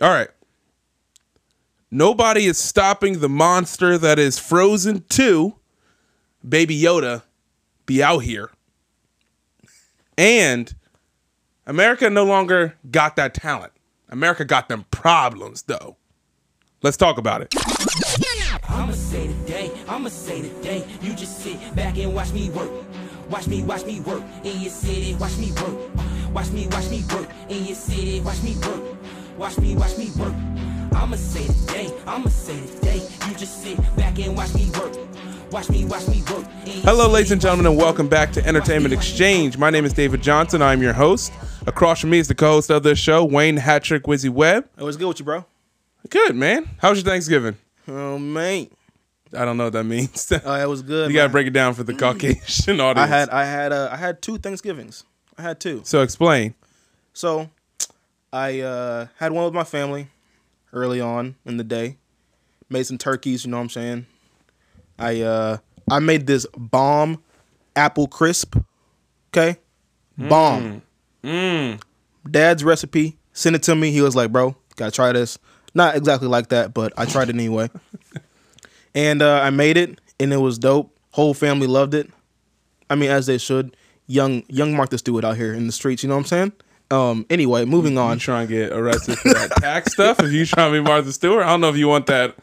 All right. Nobody is stopping the monster that is Frozen 2. Baby Yoda be out here. And America no longer got that talent. America got them problems, though. Let's talk about it. I'ma say today, I'ma say today. You just sit back and watch me work. Watch me, watch me work in your city. Watch me work. Watch me, watch me work in your city. Watch me work. Watch me, watch me work. I'ma say today, I'ma say today. You just sit back and watch me work. Watch me, watch me work. Hello, ladies and gentlemen, and welcome back to Entertainment Exchange. My name is David Johnson. I'm your host. Across from me is the co-host of this show, Wayne Hattrick Wizzy Webb. Hey, what's good with you, bro? Good, man. How was your Thanksgiving? Oh man, I don't know what that means. oh, that was good. you gotta break it down for the Caucasian audience. I had, I had, uh, I had two Thanksgivings. I had two. so explain. So, I uh, had one with my family early on in the day. Made some turkeys. You know what I'm saying? I uh, I made this bomb apple crisp. Okay, bomb. Mm. Dad's recipe. Sent it to me. He was like, "Bro, gotta try this." Not exactly like that, but I tried it anyway. and uh, I made it, and it was dope. Whole family loved it. I mean, as they should. Young young Martha Stewart out here in the streets. You know what I'm saying? Um. Anyway, moving You on. trying to get arrested for that tax stuff? If you trying to be Martha Stewart, I don't know if you want that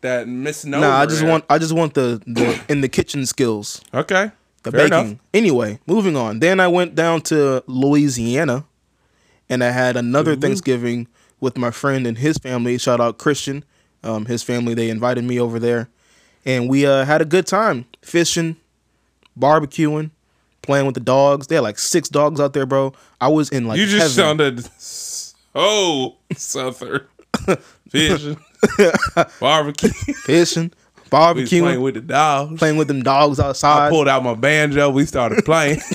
that misnomer. Nah, I just want I just want the, the in the kitchen skills, Okay. the Fair baking. enough. Anyway, moving on. Then I went down to Louisiana, and I had another Thanksgiving with my friend and his family. Shout out Christian, um, his family. They invited me over there, and we uh, had a good time fishing, barbecuing, playing with the dogs. They had like six dogs out there, bro. I was in like You just heaven. sounded so southern. Fishing, barbecue. fishing, barbecuing, playing with the dogs. playing with them dogs outside. I pulled out my banjo. We started playing.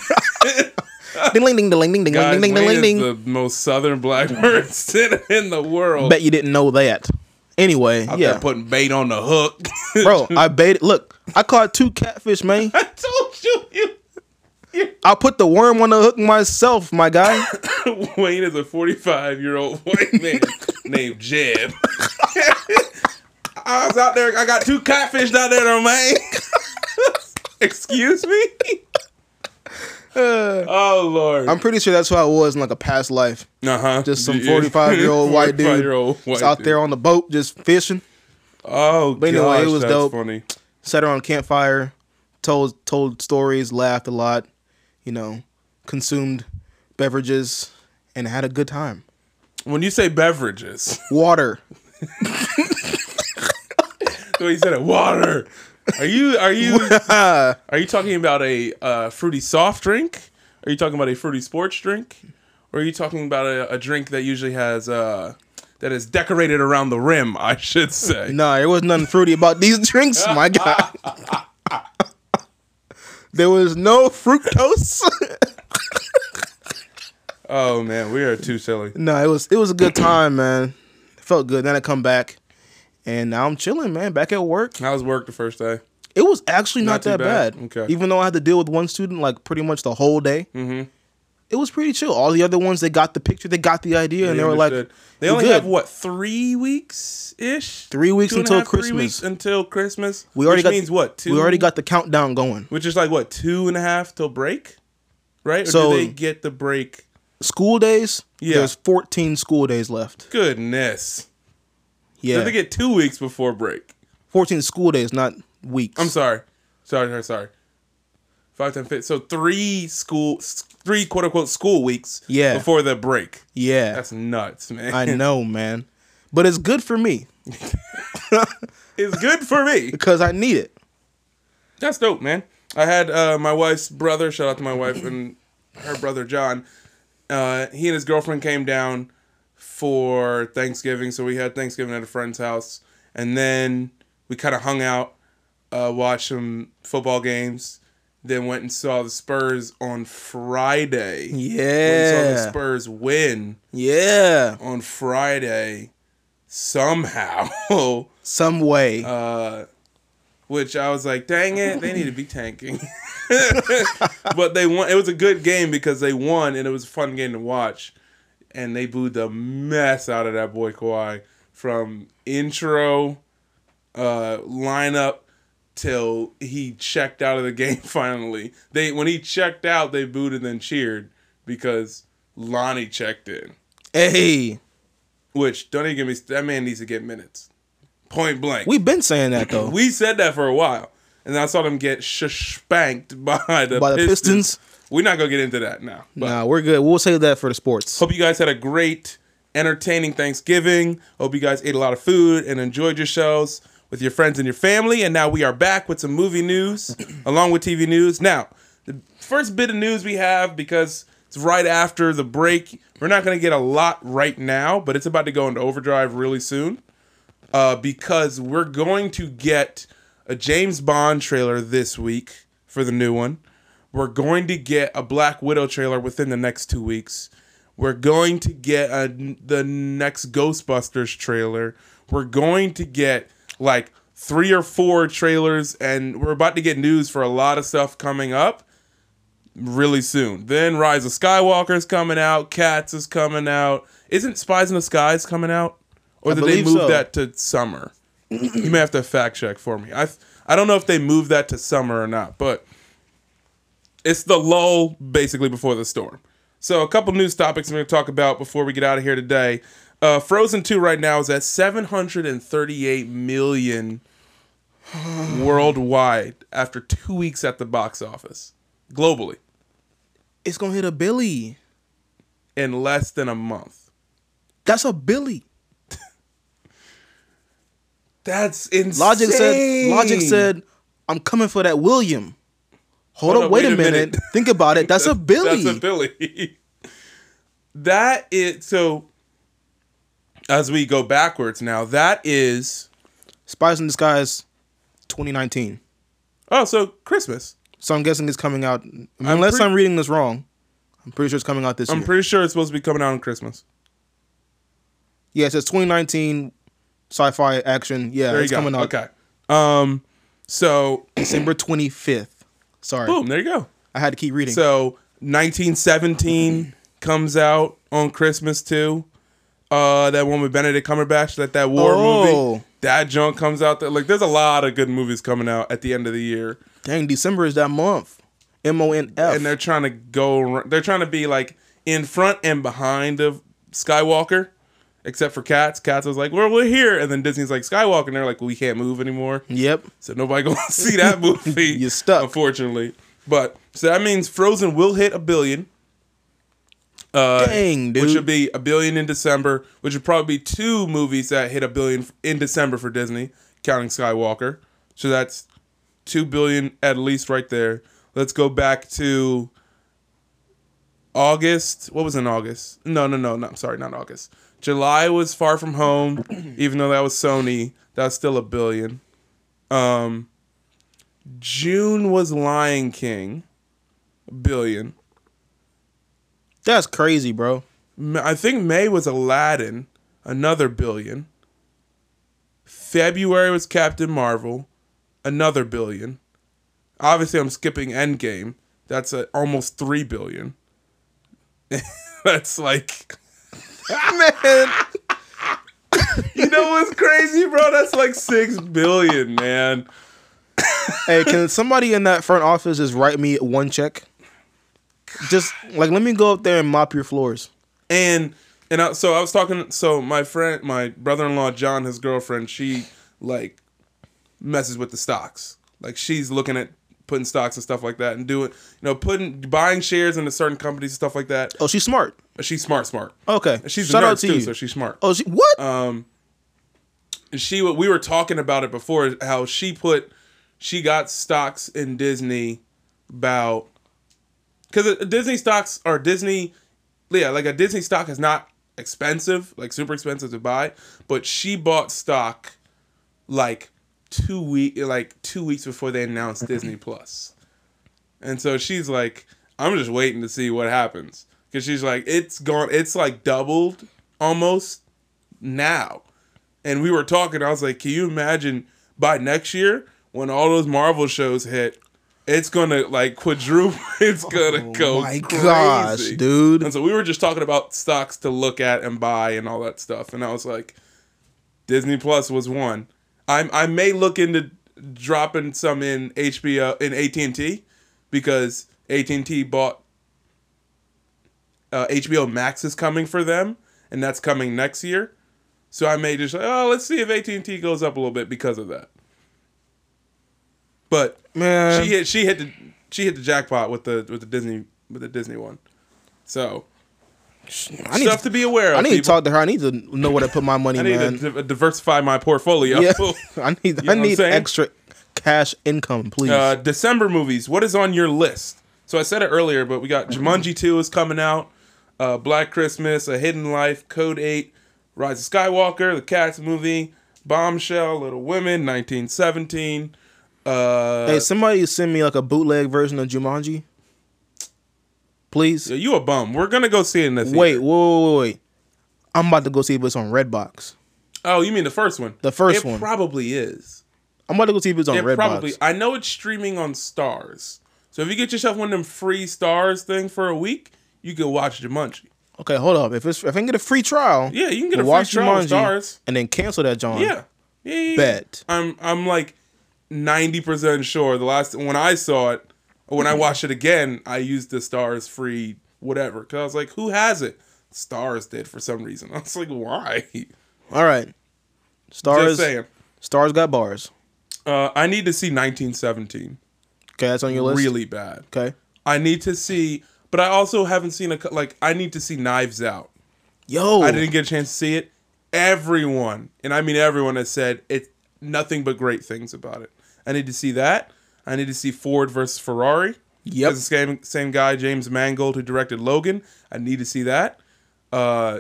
Ding ding ding ding ding ding Guys, ding ding ding ding. the most southern black person in the world. Bet you didn't know that. Anyway, Out yeah, putting bait on the hook. bro, I baited. Look, I caught two catfish, man. I told you, you I put the worm on the hook myself, my guy. Wayne is a 45 year old white man named Jeb. I was out there. I got two catfish out there, man. Excuse me. oh Lord. I'm pretty sure that's who I was in like a past life. uh huh. Just some 45 year old white dude, just out there on the boat, just fishing. Oh, But anyway, it was dope. Funny. Sat around a campfire, told told stories, laughed a lot, you know, consumed beverages, and had a good time. When you say beverages, Water. the way you said it, water. Are you are you are you talking about a uh, fruity soft drink? Are you talking about a fruity sports drink? Or are you talking about a, a drink that usually has uh that is decorated around the rim? I should say. Nah, there was nothing fruity about these drinks, my God. There was no fructose. Oh man, we are too silly. no, it was it was a good time, man. It felt good. Then I come back, and now I'm chilling, man. Back at work. How's work the first day? It was actually not, Not that bad. bad. Okay. Even though I had to deal with one student like pretty much the whole day, mm-hmm. It was pretty chill. All the other ones, they got the picture, they got the idea, and they, were like, they "We're only good." have what three weeks ish? Three weeks Two until half, three Christmas. weeks until Christmas. We already which got means what? Two. We already got the countdown going. which is like what two and a half till break, right? Or So- do they get the break? School days. Yeah. There's 14 school days left. Goodness. Yeah. So they get two weeks before break. 14 school days, not weeks. I'm sorry. Sorry, sorry, sorry. Five, ten, fifteen. So three school, three quote unquote school weeks. Yeah. Before the break. Yeah. That's nuts, man. I know, man. But it's good for me it's good for me. because I need it. That's dope, man. I had uh, my wife's brother. Shout out to my wife and her brother John. Uh, he and his girlfriend came down for Thanksgiving, so we had Thanksgiving at a friend's house, and then we kind of hung out, uh, watched some football games, then went and saw the Spurs on Friday. Went and saw the Spurs win Yeah. on Friday somehow. Some way. uh, which I was like, dang it, they need to be tanking. but they won. It was a good game because they won, and it was a fun game to watch. and they booed the mess out of that boy Kawhi from intro uh lineup till he checked out of the game finally. They when he checked out, they booed and then cheered because Lonnie checked in. Hey, Which don't even give me that man needs to get minutes. Point blank. we've been saying that though. We said that for a while, and I saw them get sh- spanked by the By the Pistons? We're not gonna get into that now. But nah, we're good. We'll save that for the sports. hope you guys had a great, entertaining Thanksgiving. Hope you guys ate a lot of food and enjoyed your shows with your friends and your family. And now we are back with some movie news along with TV news. Now, the first bit of news we have because it's right after the break. We're not gonna get a lot right now, but it's about to go into overdrive really soon uh, because we're going to get a James Bond trailer this week for the new one. We're going to get a Black Widow trailer within the next two weeks. We're going to get a, the next Ghostbusters trailer. We're going to get like three or four trailers, and we're about to get news for a lot of stuff coming up really soon. Then Rise of Skywalker is coming out. Cats is coming out. Isn't Spies in Disguise coming out? Or did they move so. that to summer? you may have to fact check for me. I I don't know if they moved that to summer or not, but it's the lull basically before the storm. So a couple news topics I'm going to talk about before we get out of here today. Uh, Frozen 2 right now is at 738 million worldwide after two weeks at the box office globally It's gonna hit a Billy. in less than a month. That's a Billy. That's insane. Logic said. Logic said, "I'm coming for that William." Hold, Hold up, wait, a minute. Think about it. That's a Billy. That's a Billy. that is so. As we go backwards now, that is Spies in Disguise, 2019. oh, so Christmas. So I'm guessing it's coming out. Unless pre- I'm reading this wrong, I'm pretty sure it's coming out this I'm year. pretty sure it's supposed to be coming out on Christmas. yeah, it says 2019 sci-fi action. Yeah, There you it's go. coming out Okay. Um. So December 25th. Sorry, boom, there you go. I had to keep reading. So 1917 comes out on Christmas too. Uh, that one with Benedict Cumberbatch, that that war Oh. movie. That junk comes out. There. Like, there's a lot of good movies coming out at the end of the year, Dang, December is that month. M O N F. and they're trying to go. They're trying to be like in front and behind of Skywalker, except for Cats. Cats was like, "Well, we're here," and then Disney's like, "Skywalker," and they're like, "We can't move anymore." Yep. So nobody gonna see that movie. You're stuck. unfortunately. But so that means Frozen will hit a billion. Uh, Dang, dude. Which would be a billion in December, which would probably be two movies that hit a billion in December for Disney, counting Skywalker. So that's two billion at least right there. Let's go back to August. What was in August? No, no, no, no. I'm sorry, not August. July was Far From Home, even though that was Sony. That's still a billion. Um, June was Lion King, a billion. That's crazy, bro. I think May was Aladdin, another billion. February was Captain Marvel, another billion. Obviously, I'm skipping Endgame. That's a, almost three billion. That's like, Man, you know what's crazy, bro? That's like six billion, man. hey, can somebody in that front office just write me one check? Just like let me go up there and mop your floors. and and I, so I was talking. So my friend, my brother-in-law John, his girlfriend, she like messes with the stocks. Like she's looking at putting stocks and stuff like that, and doing you know putting buying shares into certain companies and stuff like that. Oh, she's smart. She's smart, smart. Okay, She's shout a nerd too, you. so she's smart. oh, she, what? Um, and she we were talking about it before how she put she got stocks in Disney about because Disney stocks are Disney yeah like a Disney stock is not expensive like super expensive to buy but she bought stock like two week like two weeks before they announced mm-hmm. Disney Plus and so she's like I'm just waiting to see what happens because she's like it's gone it's like doubled almost now and we were talking. I was like, "Can you imagine by next year when all those Marvel shows hit? It's gonna like quadruple. It's gonna go Oh my crazy. gosh, dude. And so we were just talking about stocks to look at and buy and all that stuff. And I was like, Disney Plus was one. I I may look into dropping some in HBO in AT and T because AT and T bought uh, HBO Max is coming for them, and that's coming next year. So I may just like oh let's see if AT and T goes up a little bit because of that. But Man, she hit she hit the she hit the jackpot with the with the Disney with the Disney one. So I need stuff to, to be aware of. I need to talk to her. I need to know where to put my money, I need man. to di- diversify my portfolio. yeah, I need You know I need extra cash income, please. Uh, December movies. What is on your list? So I said it earlier, but we got Jumanji two is coming out. Uh, Black Christmas, A Hidden Life, Code Eight, Rise of Skywalker, the Cats movie, Bombshell, Little Women, 1917. Uh, hey, somebody send me like a bootleg version of Jumanji, please. you a bum. We're gonna go see it in the theater. Wait, wait, wait, wait. I'm about to go see if it's on Redbox. Oh, you mean the first one? The first it one. probably is. I'm about to go see if it's on It Redbox. probably. I know it's streaming on Starz. So if you get yourself one of them free Starz thing for a week, you can watch Jumanji. Okay, hold up. If it's if I can get a free trial, Yeah, you can get a free trial on Jumanji Starz. and then cancel that John. Yeah. Yeah, yeah, yeah. Bet. I'm I'm like ninety percent sure the last when I saw it, when I watched it again, I used the Starz free whatever because I was like, who has it? Starz did for some reason. I was like, why? All right. Just Starz. saying. Starz got bars. Uh, I need to see 1917 Okay, that's on your list. really bad. Okay. I need to see, but I also haven't seen a like. I need to see Knives Out. Yo. I didn't get a chance to see it. Everyone, and I mean everyone, has said it's nothing but great things about it. I need to see that. I need to see Ford versus Ferrari. Yep. It's the same same guy, James Mangold, who directed Logan. I need to see that. Uh,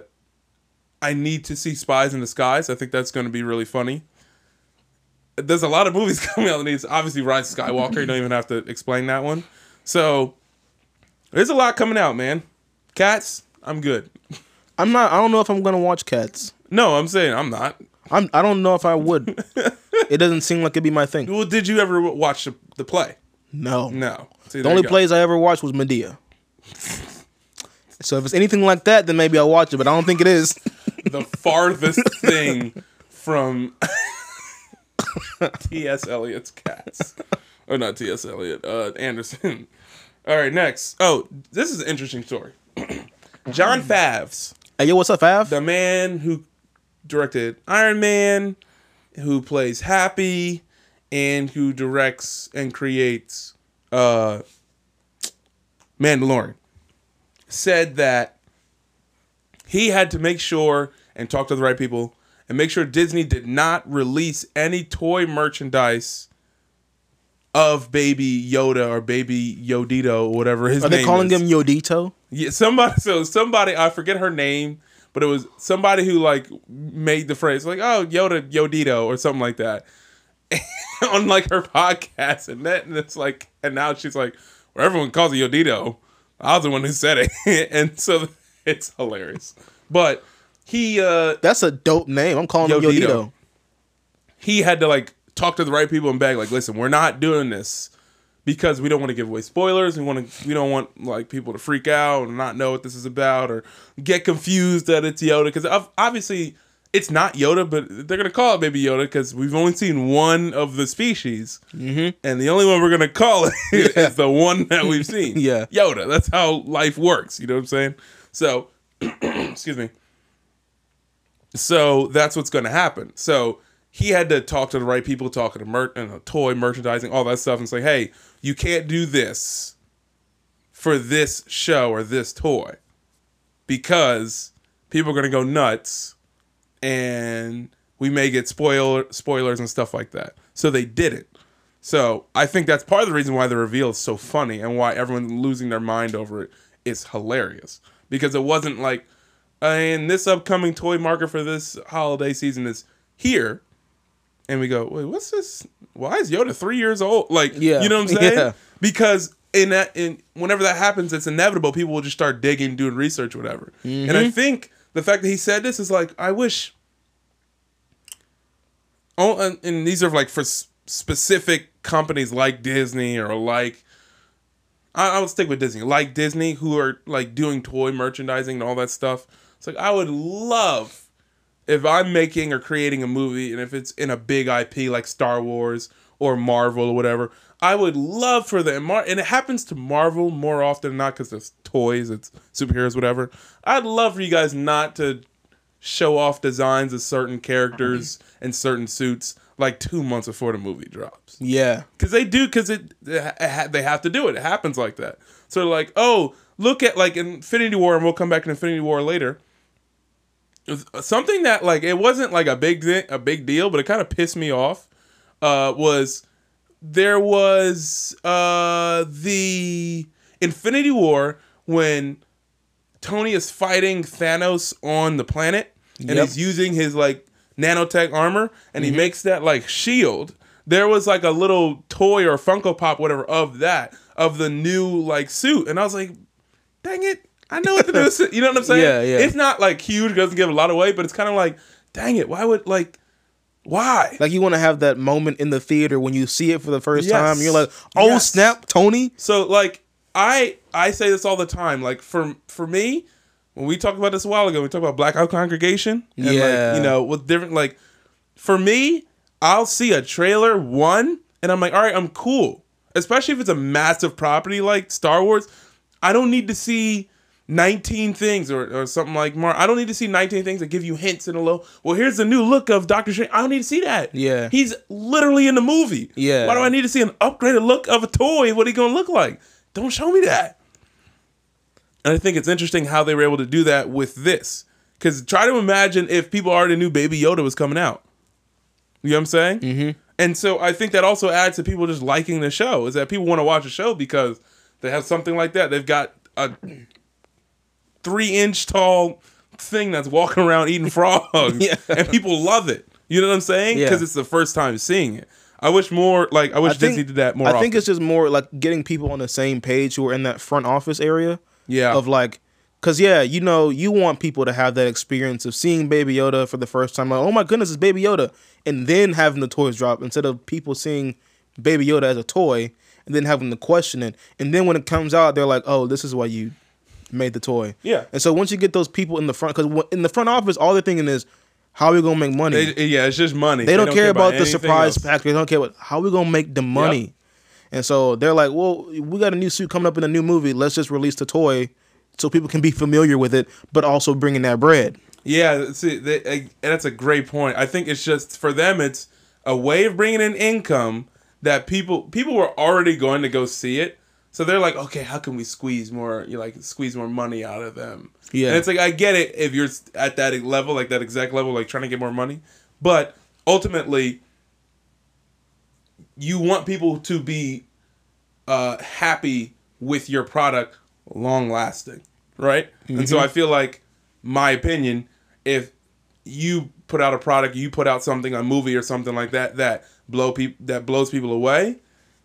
I need to see Spies in Disguise. I think that's going to be really funny. There's a lot of movies coming out that needs obviously Rise of Skywalker. you don't even have to explain that one. So there's a lot coming out, man. Cats, I'm good. I'm not. I don't know if I'm gonna watch Cats. No, I'm saying I'm not. I'm. I don't know if I would. it doesn't seem like it'd be my thing. Well, did you ever watch the, the play? No. No. See, The only plays I ever watched was Madea. So if it's anything like that, then maybe I'll watch it. But I don't think it is. the farthest thing from T.S. Eliot's cats. Oh, not T.S. Eliot. Uh, Anderson. All right, next. Oh, this is an interesting story. John Favs, hey, yo, what's up, Av? the man who directed Iron Man, who plays Happy, and who directs and creates uh, Mandalorian, said that he had to make sure and talk to the right people and make sure Disney did not release any toy merchandise of Baby Yoda or Baby Yodito or whatever his Are name they calling is. him Yodito? Yeah, somebody. So somebody, I forget her name, but it was somebody who like made the phrase like, "Oh, Yoda, Yodito" or something like that on like her podcast, and that, and it's like, and now she's like, well, everyone calls it Yodito. I was the one who said it, and so it's hilarious. But he, uh That's a dope name. I'm calling him Yodito. Yodito. he had to like talk to the right people and beg like listen we're not doing this because we don't want to give away spoilers we want to we don't want like people to freak out and not know what this is about or get confused that it's yoda because obviously it's not yoda but they're gonna call it baby yoda because we've only seen one of the species Mm-hmm. and the only one we're gonna call it is the one that we've seen Yeah. yoda that's how life works you know what i'm saying so excuse me so that's what's going to happen. So he had to talk to the right people, talking to mer- and uh, toy merchandising, all that stuff, and say, "Hey, you can't do this for this show or this toy because people are going to go nuts, and we may get spoiler spoilers and stuff like that." So they did it. So I think that's part of the reason why the reveal is so funny and why everyone's losing their mind over it is hilarious because it wasn't like and this upcoming toy market for this holiday season is here. And we go, wait, what's this? Why is Yoda three years old? Like, Yeah. you know what I'm saying? Yeah. Because in that, in whenever that happens, it's inevitable. People will just start digging, doing research, whatever. And I mm-hmm. think the fact that he said this is like, I wish. Oh, and, and these are like for s- specific companies like Disney or like I, I would stick with Disney, like Disney, who are like doing toy merchandising and all that stuff. It's like I would love if I'm making or creating a movie and if it's in a big IP like Star Wars or Marvel or whatever, I would love for them. Mar- and it happens to Marvel more often than not because it's toys, it's superheroes, whatever. I'd love for you guys not to show off designs of certain characters mm-hmm. and certain suits like two months before the movie drops Yeah. because they do because it, it they have to do it. It happens like that. So like, oh, look at like Infinity War, and we'll come back to Infinity War later. Something that like it wasn't like a big a big deal, but it kind of pissed me off. Uh, was there was uh the Infinity War when Tony is fighting Thanos on the planet and Yep. he's using his like nanotech armor and he makes that like shield. There was like a little toy or Funko Pop, whatever, of that, of the new like suit. And I was like, dang it, I know what to do. You know what I'm saying? Yeah, yeah. It's not like huge, doesn't give a lot away, but it's kind of like, dang it, why would like why? Like you want to have that moment in the theater when you see it for the first Yes. time. You're like, oh Yes. snap, Tony. So like I I say this all the time. Like for for me, when we talked about this a while ago, we talked about Blackout Congregation. And Yeah. like, you know, with different like for me, I'll see a trailer one and I'm like, all right, I'm cool. Especially if it's a massive property like Star Wars. I don't need to see 19 things or, or something like Mar. I don't need to see 19 things that give you hints in a low. Well, here's the new look of Doctor Strange. I don't need to see that. Yeah. He's literally in the movie. Yeah. Why do I need to see an upgraded look of a toy? What he gonna look like? Don't show me that. And I think it's interesting how they were able to do that with this. Because try to imagine if people already knew Baby Yoda was coming out. You know what I'm saying? Mm-hmm. And so I think that also adds to people just liking the show. Is that people want to watch a show because they have something like that. They've got a three inch tall thing that's walking around eating frogs, Yeah. and people love it. You know what I'm saying? Yeah. Because it's the first time seeing it. I wish more like I wish I think- Disney did that more. I often. think it's just more like getting people on the same page who are in that front office area. Yeah. Of like, cause yeah, you know, you want people to have that experience of seeing Baby Yoda for the first time. Like, oh my goodness, it's Baby Yoda, and then having the toys drop instead of people seeing Baby Yoda as a toy and then having to question it. And then when it comes out, they're like, oh, this is why you made the toy. Yeah. And so once you get those people in the front, because in the front office, all they're thinking is, how are we gonna make money? They- yeah, it's just money. They don't, care, about, the surprise else. factor. They don't care about how we gonna make the money. And so they're like, well, we got a new suit coming up in a new movie. Let's just release the toy so people can be familiar with it, but also bringing that bread. Yeah, see, they, and that's a great point. I think it's just for them, it's a way of bringing in income that people people were already going to go see it. So they're like, okay, how can we squeeze more? You like squeeze more money out of them? Yeah. and it's like I get it if you're at that level, like that exact level, like trying to get more money, but ultimately, you want people to be uh, happy with your product, long lasting, right? And so I feel like, my opinion, if you put out a product, you put out something, a movie or something like that that blow people that blows people away,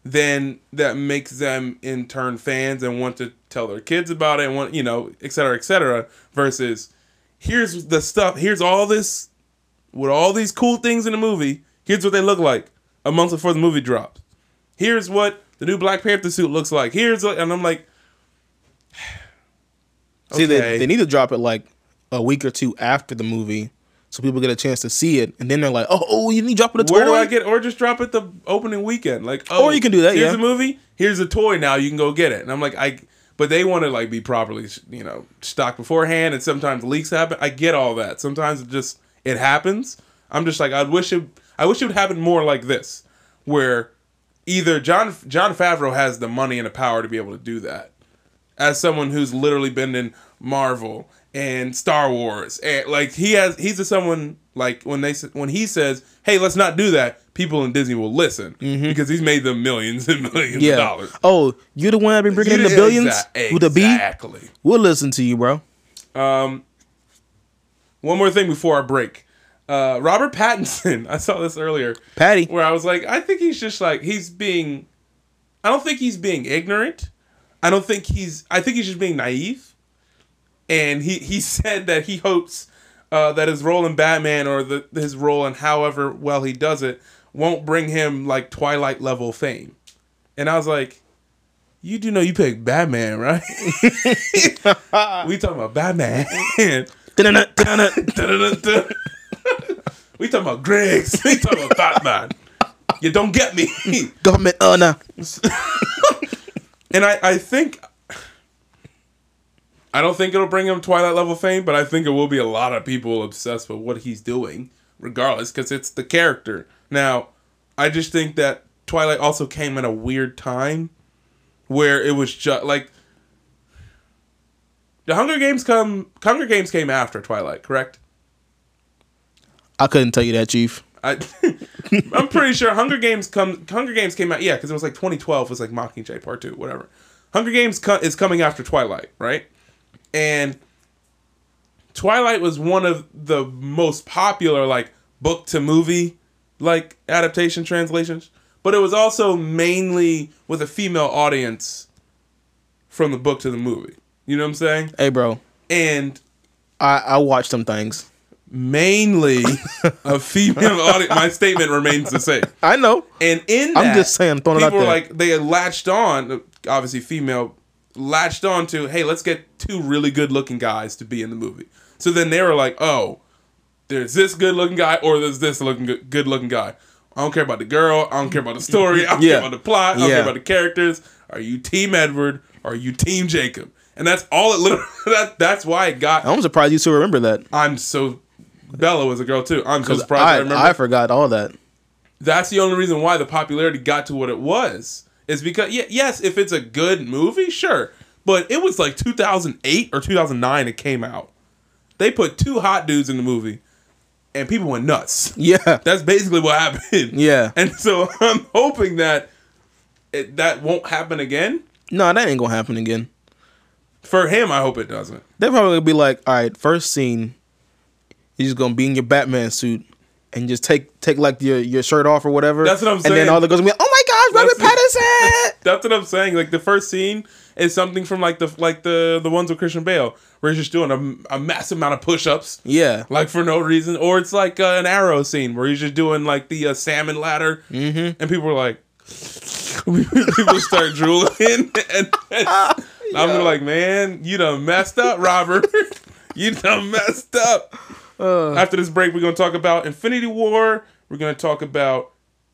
then that makes them in turn fans and want to tell their kids about it and want you know, et cetera, et cetera. Versus, here's the stuff. Here's all this with all these cool things in the movie. Here's what they look like a month before the movie drops. Here's what the new Black Panther suit looks like. Here's what, and I'm like, See, they, they need to drop it like a week or two after the movie so people get a chance to see it. And then they're like, oh, oh you need to drop it a toy? where do I get? Or just drop it the opening weekend. Like, oh, Or you can do that, Here's yeah. a movie. Here's a toy. Now you can go get it. And I'm like, I. But they want to like be properly, you know, stocked beforehand, and sometimes leaks happen. I get all that. Sometimes it just it happens. I'm just like, I wish it. I wish it would happen more like this, where either John John Favreau has the money and the power to be able to do that, as someone who's literally been in Marvel and Star Wars, and like he has, he's a someone like when they when he says, "Hey, let's not do that," people in Disney will listen because he's made them millions and millions Mm-hmm. yeah. of dollars. Oh, you're the one that been bringing in the billions exa- with a B? Exactly. We'll listen to you, bro. Um, one more thing before our break. Uh, Robert Pattinson. I saw this earlier. Patty. where I was like, I think he's just like he's being. I don't think he's being ignorant. I don't think he's. I think he's just being naive. And he he said that he hopes uh, that his role in Batman or the his role in however well he does it won't bring him like Twilight level fame. And I was like, you do know you picked Batman, right? we talking about Batman. We talking about Griggs. We talking about Batman. You don't get me. Government honor. And I, I think I don't think it'll bring him Twilight level fame, but I think it will be a lot of people obsessed with what he's doing, regardless, because it's the character. Now, I just think that Twilight also came at a weird time where it was just like the Hunger Games come Hunger Games came after Twilight, correct? I couldn't tell you that, Chief. I, I'm pretty sure Hunger Games come Hunger Games came out yeah because it was like 2012 was like Mockingjay Part Two whatever. Hunger Games co- is coming after Twilight right, and Twilight was one of the most popular like book to movie like adaptation translations, but it was also mainly with a female audience from the book to the movie. You know what I'm saying? Hey, bro. And I I watched some things. mainly a female audience. My statement remains the same. I know. And in I'm that, just saying, throwing it out people were like they had latched on, obviously female, latched on to, hey, let's get two really good looking guys to be in the movie. So then they were like, oh, there's this good looking guy or there's this looking good looking guy. I don't care about the girl. I don't care about the story. I don't Yeah. care about the plot. I don't Yeah. care about the characters. Are you Team Edward? Or are you Team Jacob? And that's all it literally. That that's why it got. I'm surprised you still remember that. I'm so. Bella was a girl too. I'm so surprised. I, I, remember I forgot all that. that's the only reason why the popularity got to what it was is because yeah, yes if it's a good movie sure but it was like 2008 or 2009 it came out they put two hot dudes in the movie and people went nuts Yeah. that's basically what happened Yeah. and so i'm hoping that it, that won't happen again No, that ain't gonna happen again. for him i hope it doesn't They're probably gonna be like, all right, first scene, you're just gonna be in your Batman suit and just take take like your, your shirt off or whatever. That's what I'm saying. And then all the girls gonna be like, oh Robert That's- Pattinson. that's what i'm saying like the first scene is something from like the like the the ones with christian bale where he's just doing a, a massive amount of push-ups yeah. like for no reason, or it's like uh, an arrow scene where he's just doing like the uh, salmon ladder, mm-hmm. and people are like, people start drooling, and, and I'm like, man, you done messed up, Robert. you done messed up. After this break, we're gonna talk about Infinity War. We're gonna talk about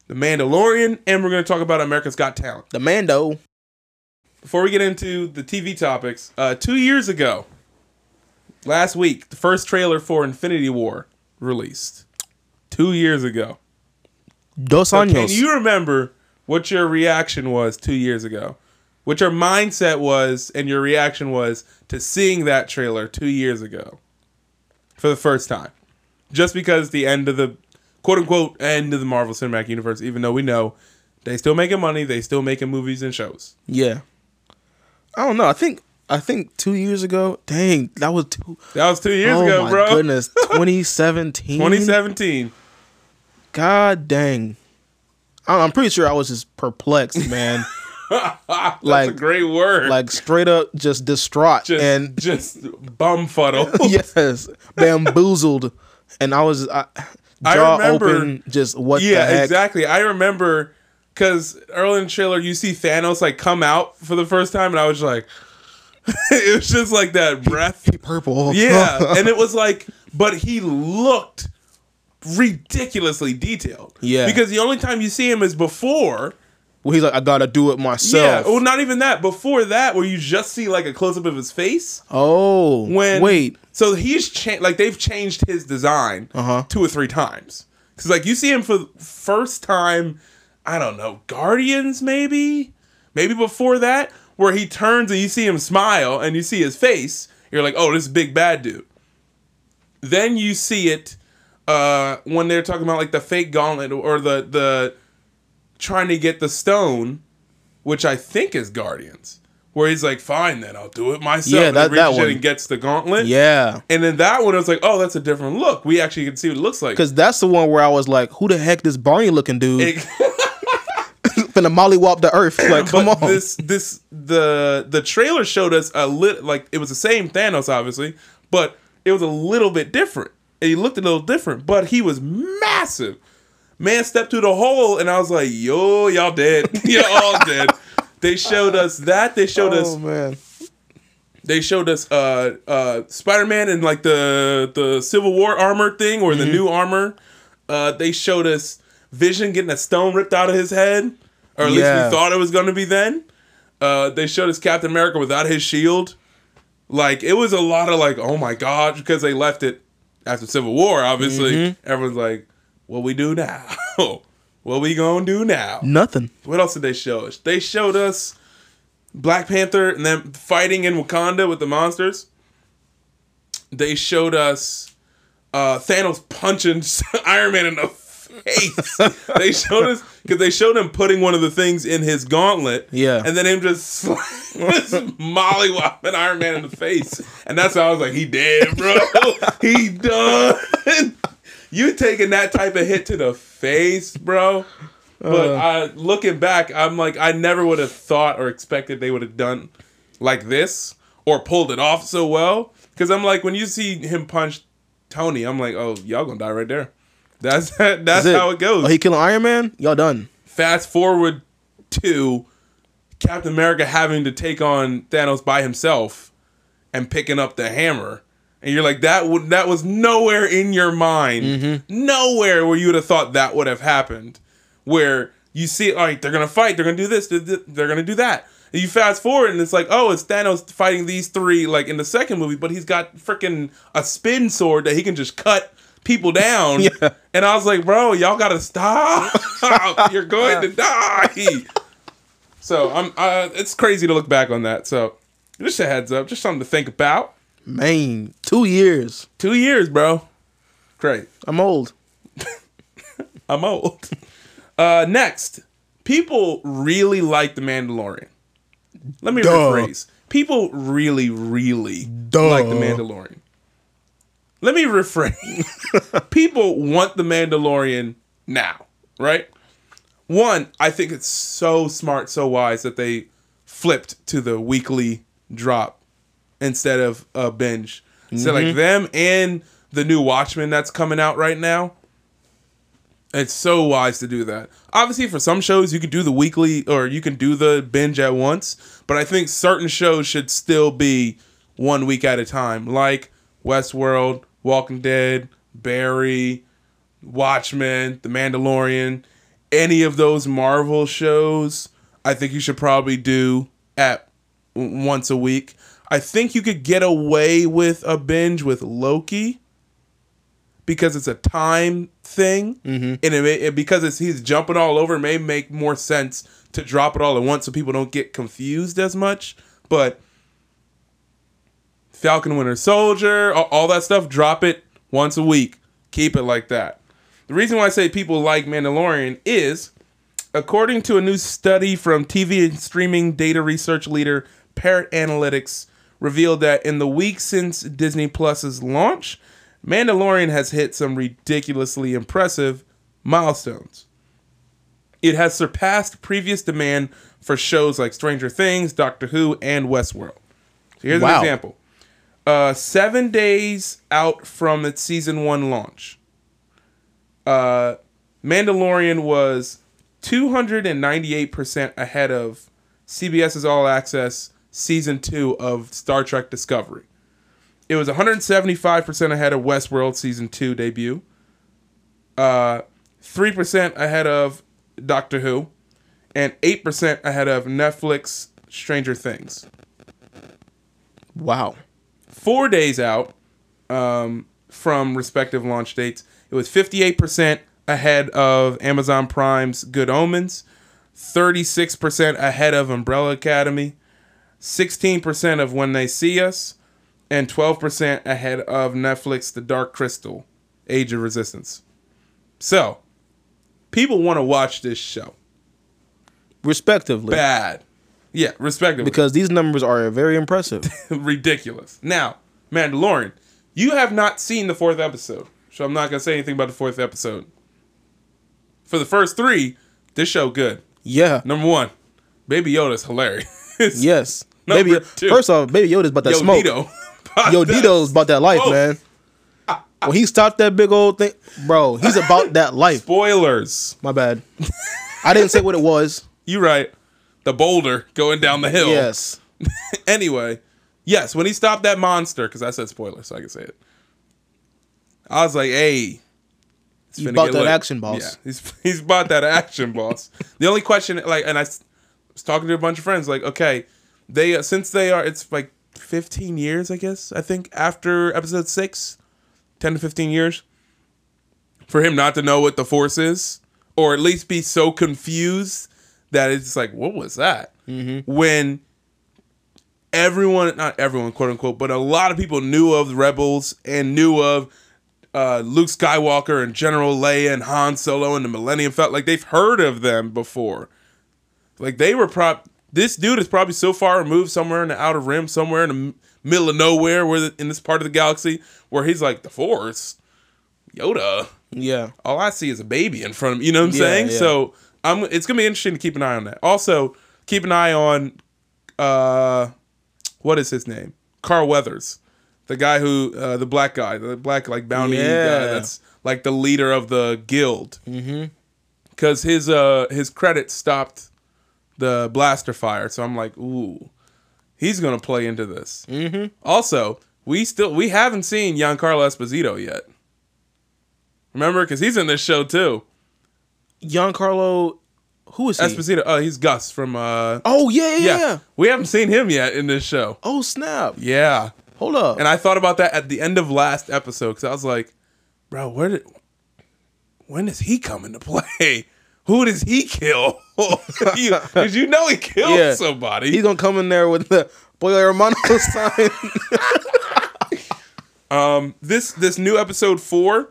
the Mandalorian, and we're gonna talk about America's Got Talent. The Mando. Before we get into the TV topics, uh, two years ago, last week, the first trailer for Infinity War released. Two years ago. Dos So can you remember what your reaction was two years ago? What your mindset was and your reaction was to seeing that trailer two years ago for the first time? Just because the end of the quote unquote end of the Marvel Cinematic Universe, even though we know they still making money, they still making movies and shows. yeah. I don't know. I think I think two years ago. Dang, that was two. That was two years oh ago, my bro. goodness, 2017. 2017. God dang. I- I'm pretty sure I was just perplexed, man. That's Like- a great word. like straight up just distraught just, and just bumfuddle. yes, bamboozled, and I was I jaw remember- open. Just what yeah, the heck? exactly. I remember because early in the trailer, you see Thanos like come out for the first time, and I was like, it was just like that breath. Purple. Yeah, and it was like, but he looked ridiculously detailed. Yeah. because the only time you see him is before. Well, he's like, I gotta do it myself. Yeah, well, not even that. Before that, where you just see like a close up of his face. oh, when wait, so he's changed like they've changed his design Uh-huh. two or three times because like you see him for the first time i don't know guardians maybe maybe before that where he turns and you see him smile and you see his face you're like oh this is big bad dude then you see it uh when they're talking about like the fake gauntlet or the the trying to get the stone which i think is guardians where he's like fine then i'll do it myself Yeah, that- that one. and gets the gauntlet yeah, and then that one, I was like, oh, that's a different look. We actually can see what it looks like. because that's the one where I was like, who the heck this Barney looking dude It- finna mollywop the earth? Like, come but on. this this the the trailer showed us a lit like it was the same Thanos, obviously, but it was a little bit different. And he looked a little different, but he was massive. Man stepped through the hole, and I was like, "Yo, y'all dead. y'all all dead." They showed us that. They showed us. Oh man. They showed us uh uh Spider Man and like the the Civil War armor thing or the Mm-hmm. new armor. Uh, they showed us Vision getting a stone ripped out of his head, or at least we thought it was going to be then. Uh, they showed us Captain America without his shield. Like it was a lot of like, oh my god, because they left it after Civil War. Obviously, Mm-hmm. everyone's like, what we do now? what we gonna do now? Nothing. What else did they show us? They showed us Black Panther and them fighting in Wakanda with the monsters. They showed us uh, Thanos punching Iron Man in the face. they showed us because they showed him putting one of the things in his gauntlet. Yeah. and then him just, just mollywopping Iron Man in the face, and that's how I was like, he dead, bro. he done. You taking that type of hit to the face, bro. But uh. I, looking back, I'm like, I never would have thought or expected they would have done like this or pulled it off so well. Because I'm like, when you see him punch Tony, I'm like, oh, y'all gonna die right there. That's that's, That's how it goes. Oh, he killing Iron Man? Y'all done. Fast forward to Captain America having to take on Thanos by himself and picking up the hammer. And you're like, that would that was nowhere in your mind, nowhere where you would have thought that would have happened. Where you see, all right, they're gonna fight, they're gonna do this, they're they're gonna do that. And you fast forward, and it's like, oh, it's Thanos fighting these three, like in the second movie, but he's got freaking a spin sword that he can just cut people down. Yeah. And I was like, bro, y'all gotta stop. You're going to die. So I'm. Uh, it's crazy to look back on that. So just a heads up, just something to think about. Man, two years. Two years, bro. Great. I'm old. I'm old. Uh, next, people really like the Mandalorian. Let me Duh. rephrase. People really, really like the Mandalorian. Let me rephrase. people want the Mandalorian now, right? One, I think it's so smart, so wise that they flipped to the weekly drop instead of a binge. So like mm-hmm. them and the new Watchmen that's coming out right now. It's so wise to do that. Obviously, for some shows, you could do the weekly or you can do the binge at once, but I think certain shows should still be one week at a time, like Westworld, Walking Dead, Barry, Watchmen, The Mandalorian, any of those Marvel shows. I think you should probably do at once a week. I think you could get away with a binge with Loki because it's a time thing, mm-hmm. and it, may, it because it's he's jumping all over, it may make more sense to drop it all at once so people don't get confused as much. But Falcon Winter Soldier, all, all that stuff, drop it once a week. Keep it like that. The reason why I say people like Mandalorian is, according to a new study from TV and streaming data research leader Parrot Analytics, revealed that in the week since Disney Plus's launch, Mandalorian has hit some ridiculously impressive milestones. It has surpassed previous demand for shows like Stranger Things, Doctor Who, and Westworld. So here's Wow. an example. Uh, seven days out from its season one launch, uh, Mandalorian was 298% ahead of CBS's All Access season two of Star Trek Discovery. It was 175% ahead of Westworld season two debut. Uh, 3% ahead of Doctor Who, and 8% ahead of Netflix Stranger Things. Wow. Four days out um, from respective launch dates, it was 58% ahead of Amazon Prime's Good Omens, 36% ahead of Umbrella Academy, 16% of When They See Us, and 12% ahead of Netflix The Dark Crystal, Age of Resistance. So, people want to watch this show. Respectively. Bad. Yeah, respectively. Because these numbers are very impressive. ridiculous. Now, Mandalorian, you have not seen the fourth episode, so I'm not gonna say anything about the fourth episode. For the first three, this show good. yeah. Number one, Baby Yoda's hilarious. Yes. Baby, two. first off, Baby Yoda's about that Yo smoke. Dito. Yo, Dito's about that life, smoke. man. when he stopped that big old thing, bro, he's about that life. Spoilers. My bad. I didn't say what it was. You right. The boulder going down the hill. Yes. anyway, yes, when he stopped that monster, because I said spoiler, so I can say it. I was like, hey. finna bought that lit. action, boss. Yeah, he's he's bought that action, boss. The only question, like, and I was talking to a bunch of friends, like, okay, they uh, since they are, it's like 15 years, I guess. I think after episode six, 10 to 15 years, for him not to know what the force is, or at least be so confused that it's like, what was that? Mm-hmm. When everyone, not everyone, quote unquote, but a lot of people knew of the rebels and knew of uh, Luke Skywalker and General Leia and Han Solo and the Millennium Falcon. Like they've heard of them before. Like they were prop. This dude is probably so far removed somewhere in the outer rim, somewhere in the middle of nowhere, where the, in this part of the galaxy, where he's like the Force, Yoda. Yeah. All I see is a baby in front of me. You know what I'm Yeah, saying? yeah. So I'm. It's gonna be interesting to keep an eye on that. Also, keep an eye on, uh, what is his name? Carl Weathers, the guy who, uh, the black guy, the black like bounty guy. Yeah. That's like the leader of the guild. Mm-hmm. Because his uh his credit stopped the blaster fire, so I'm like, ooh, he's gonna play into this. Mm-hmm. Also, we still we haven't seen Giancarlo Esposito yet. Remember, because he's in this show too. Giancarlo, who is he? Esposito. Oh, he's Gus from. uh oh yeah, yeah, yeah. yeah. we haven't seen him yet in this show. Oh snap! Yeah, Hold up. and I thought about that at the end of last episode because I was like, bro, where did, when is he coming to play? Who does he kill? Because you know he killed Yeah. somebody. He's gonna come in there with the Boy Hermano sign. this this new episode four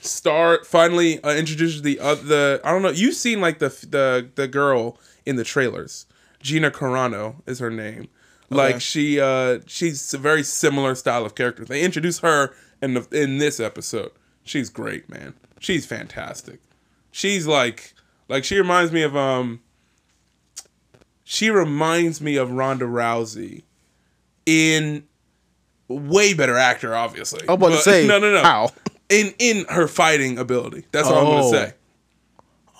start finally uh, introduces the uh, the I don't know you've seen like the the the girl in the trailers Gina Carano is her name like she uh she's a very similar style of character they introduce her in the in this episode she's great man she's fantastic she's like like she reminds me of um she reminds me of Ronda Rousey in way better actor, obviously. I'm about to say, no, no, no. how? In in her fighting ability. That's all I'm Oh. gonna say.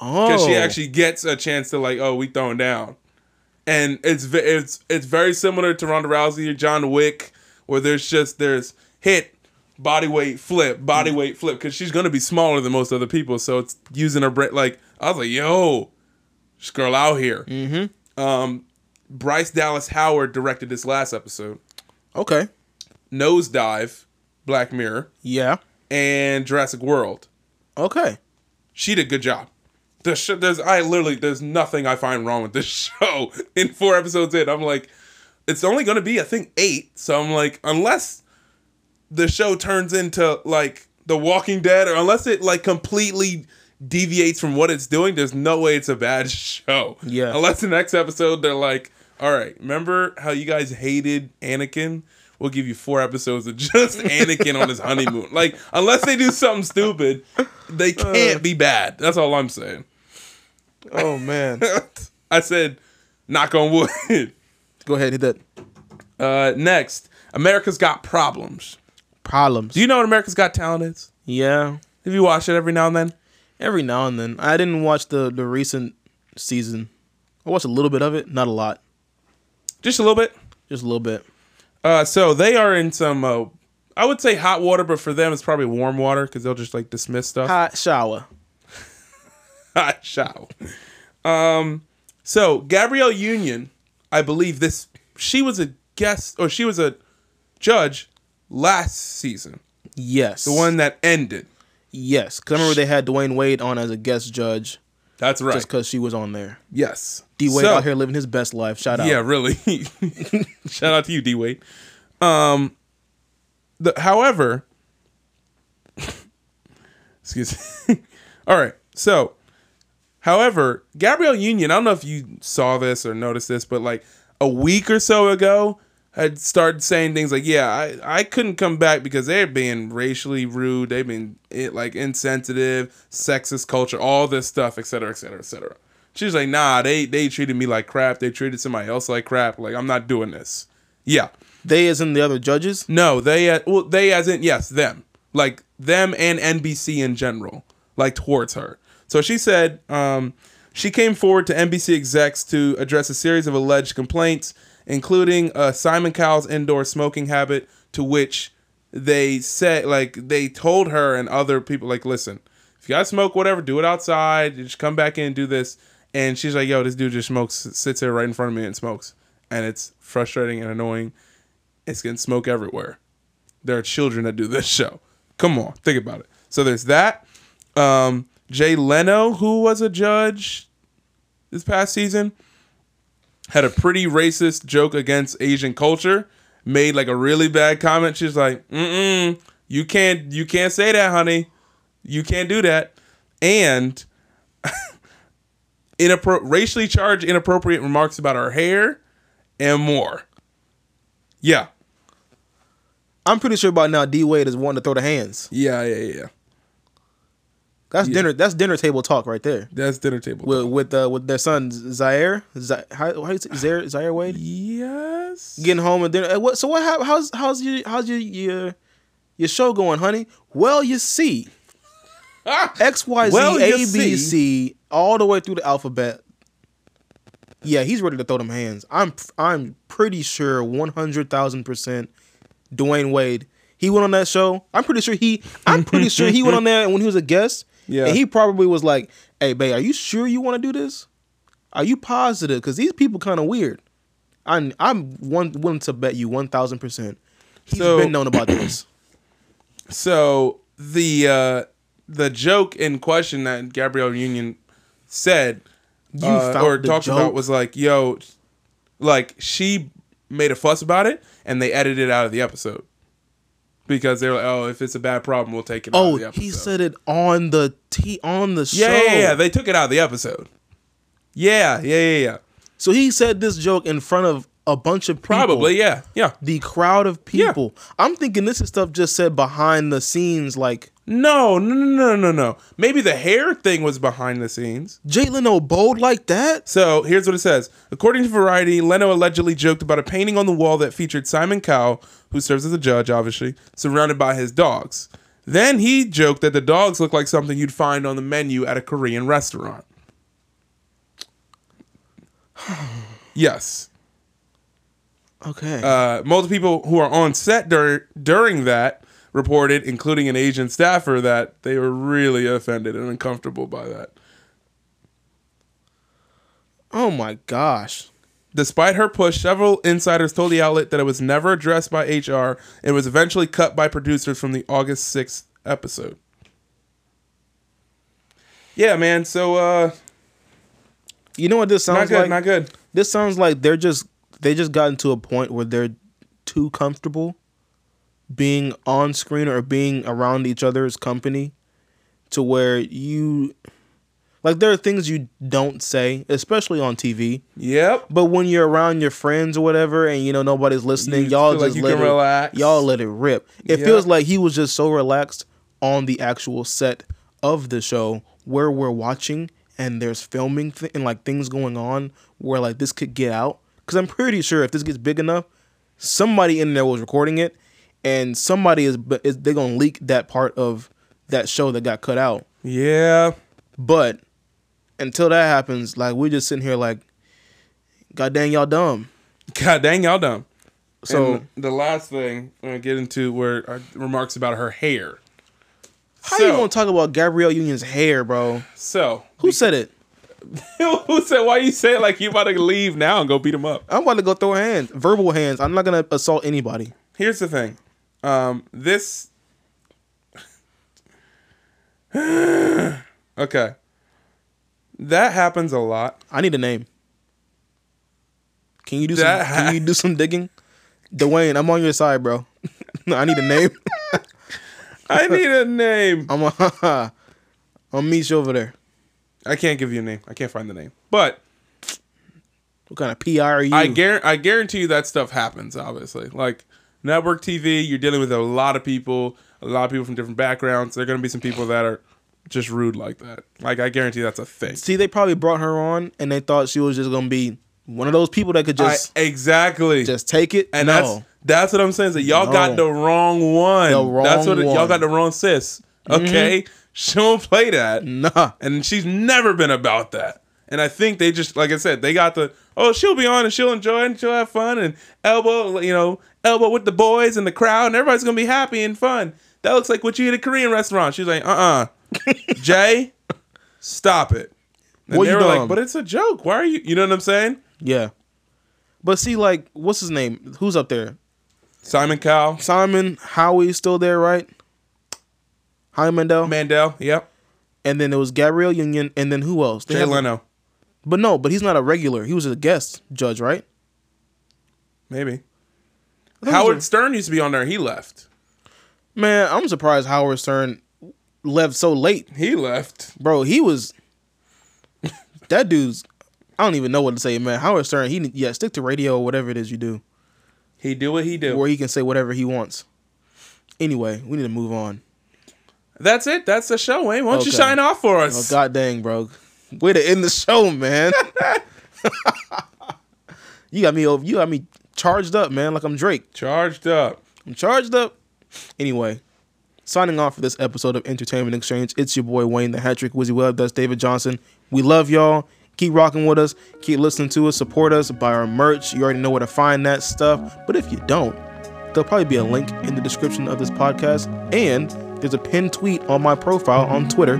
oh, Because she actually gets a chance to like, oh, we throwing down, and it's it's it's very similar to Ronda Rousey or John Wick, where there's just there's hit, body weight flip, body weight flip, because she's gonna be smaller than most other people, so it's using her brain. Like I was like, yo, this girl out here. Mm-hmm. Um, Bryce Dallas Howard directed this last episode. okay. Nosedive, Black Mirror, Yeah. and Jurassic World. Okay. She did a good job. The sh- there's I literally there's nothing I find wrong with this show. In four episodes in, I'm like, it's only gonna be I think eight. So I'm like, unless the show turns into like The Walking Dead, or unless it like completely deviates from what it's doing, there's no way it's a bad show. Yeah. Unless the next episode they're like, all right, remember how you guys hated Anakin? We'll give you four episodes of just Anakin on his honeymoon. Like, unless they do something stupid, they can't be bad. That's all I'm saying. Oh man. I said, knock on wood. Go ahead, hit that. Uh, next, America's Got Problems. Problems. Do you know what America's Got Talent is? yeah. Have you watched it every now and then? Every now and then. I didn't watch the the recent season. I watched a little bit of it, not a lot, Just a little bit. just a little bit. Uh, so they are in some, uh, I would say hot water, but for them it's probably warm water because they'll just like dismiss stuff. Hot shower. hot shower. Um, so Gabrielle Union, I believe this, she was a guest or she was a judge last season, Yes. the one that ended. Yes, because I remember they had Dwyane Wade on as a guest judge That's right. just because she was on there. yes. D Wade So- out here living his best life. Shout out. Yeah, really. Shout out to you, D Wade. Um, the however, excuse me. All right, so, however, Gabrielle Union. I don't know if you saw this or noticed this, but like a week or so ago, had started saying things like, "Yeah, I I couldn't come back because they're being racially rude. They've been it, like insensitive, sexist culture, all this stuff, etc., etc., etc." cetera, et cetera." She's like, "Nah, they they treated me like crap. They treated somebody else like crap. Like I'm not doing this." Yeah, They as in the other judges. no, they uh, well they as in yes them like them and NBC in general, like towards her. So she said um, she came forward to NBC execs to address a series of alleged complaints, including uh, Simon Cowell's indoor smoking habit, to which they said like they told her and other people like, listen, if you gotta smoke, whatever, do it outside. Just come back in and do this. And she's like, yo, this dude just smokes, sits here right in front of me and smokes, and it's frustrating and annoying. It's getting smoke everywhere. There are children that do this show. Come on, think about it. So there's that. Um, Jay Leno, who was a judge this past season, had a pretty racist joke against Asian culture. Made like a really bad comment. She's like, "Mm-mm, you can't, you can't say that, honey. You can't do that." And inappro- racially charged, inappropriate remarks about her hair and more. Yeah, I'm pretty sure by now D Wade is wanting to throw the hands. yeah, yeah, yeah. That's Yeah. dinner. That's dinner table talk right there. That's dinner table. With with uh, with their son Zaire, Z- how, how you say Zaire, Zaire Wade yes. getting home and dinner. What? So what? How's how's your how's your your your show going, honey? Well, you see, X Y Z Well, A B. C all the way through the alphabet. Yeah, he's ready to throw them hands. I'm I'm pretty sure one hundred thousand percent. Dwyane Wade. He went on that show. I'm pretty sure he. I'm pretty sure he went on there when he was a guest. Yeah. And he probably was like, "Hey, babe, are you sure you want to do this? Are you positive? Because these people kind of weird." I'm I'm one willing to bet you one thousand percent. He's So- been known about this. So the uh, the joke in question that Gabrielle Union said You uh, or talked joke? about was like, yo, like she made a fuss about it and they edited it out of the episode because they're like, oh, if it's a bad problem, we'll take it. out Oh, of the episode. he said it on the t on the show. yeah, yeah, yeah. They took it out of the episode. Yeah, yeah, yeah, yeah. So he said this joke in front of a bunch of people. Probably, yeah, yeah. the crowd of Yeah. people. I'm thinking this is stuff just said behind the scenes, like No, no, no, no, no, no. Maybe the hair thing was behind the scenes. Jay Leno bold like that. So here's what it says. According to Variety, Leno allegedly joked about a painting on the wall that featured Simon Cowell, who serves as a judge, obviously, surrounded by his dogs. Then he joked that the dogs look like something you'd find on the menu at a Korean restaurant. yes. Okay. Uh, multiple people who are on set dur- during that reported, including an Asian staffer, that they were really offended and uncomfortable by that. oh my gosh. Despite her push, several insiders told the outlet that it was never addressed by HR and was eventually cut by producers from the August 6th episode. Yeah, man. So, uh, You know what this sounds not good, like? not good. This sounds like they're just they just gotten to a point where they're too comfortable being on screen or being around each other's company to where you like there are things you don't say, especially on TV. Yep. But when you're around your friends or whatever, and you know nobody's listening, You y'all feel like just you let can it, relax. Y'all let it rip. It Yeah. feels like he was just so relaxed on the actual set of the show where we're watching and there's filming th- and like things going on where like this could get out. Because I'm pretty sure if this gets big enough, somebody in there was recording it, and somebody is, but is they're gonna leak that part of that show that got cut out. Yeah. But until that happens, like we're just sitting here like, God dang y'all dumb. God dang, y'all dumb. So And the last thing I'm going to get into were uh, remarks about her hair. how so, you gonna talk about Gabrielle Union's hair, bro? So, Who said it? who said, why you say it like you about to leave now and go beat him up? I'm about to go throw hands, verbal hands. I'm not gonna assault anybody. here's the thing. Um, this. okay. That happens a lot. I need a name. Can you do some? That- Can you do some digging? Dwyane, I'm on your side, bro. I need a name. I need a name. I'm a, I'll meet you over there. I can't give you a name. I can't find the name. But What kind of PR are you? I guarantee, I guarantee you that stuff happens. Obviously, like network TV, you're dealing with a lot of people, a lot of people from different backgrounds. There are going to be some people that are just rude like that. Like I guarantee that's a thing. See, they probably brought her on, and they thought she was just gonna be one of those people that could I, just exactly. just take it. and no. that's That's what I'm saying. Is that y'all got the wrong one. The wrong That's what it- y'all got the wrong sis. Mm-hmm. Okay, she won't play that, Nah. and she's never been about that. And I think they just, like I said, they got the oh, she'll be on and she'll enjoy it and she'll have fun and elbow, you know, elbow with the boys and the crowd and everybody's gonna be happy and fun. That looks like what you eat at a Korean restaurant. She's like, uh, uh Jay, stop it. And What they you were like, but it's a joke. Why are you? You know what I'm saying? Yeah. But see, like, what's his name? Who's up there? Simon Cowell, Simon Howie's still there, right? Howie Mandel. Mandel, yep, And then it was Gabrielle Union. And then who else? They Jay have- Leno, But no, but he's not a regular. He was a guest judge, right? maybe. I thought he Howard Stern used to be on there. He left. Man, I'm surprised Howard Stern left so late. He left. Bro, he was. that dude's. I don't even know what to say, man. Howard Stern, he yeah, stick to radio or whatever it is you do, He do what he do. where he can say whatever he wants. Anyway, we need to move on. That's it. That's the show, Wayne. Why don't you Okay. sign off for us? Oh god dang, bro. Way to end the show, man. you got me over you got me charged up, man, like I'm Drake. Charged up. I'm charged up. Anyway, signing off for this episode of Entertainment Exchange. It's your boy Wayne the Hat Trick Wizzy Web. That's David Johnson. We love y'all. Keep rocking with us. Keep listening to us. Support us. Buy our merch. You already know where to find that stuff. But if you don't, there'll probably be a link in the description of this podcast. And there's a pinned tweet on my profile on Twitter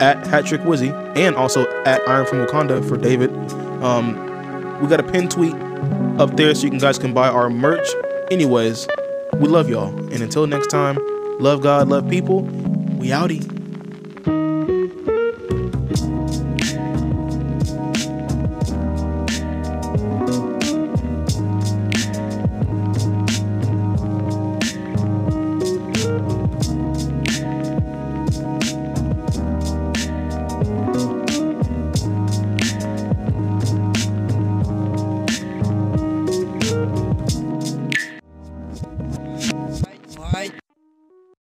at Hatrick Wizzy and also at Iron from Wakanda for David. Um, we got a pinned tweet up there so you guys can buy our merch. Anyways, we love y'all. And until next time, love God, love people. We outie.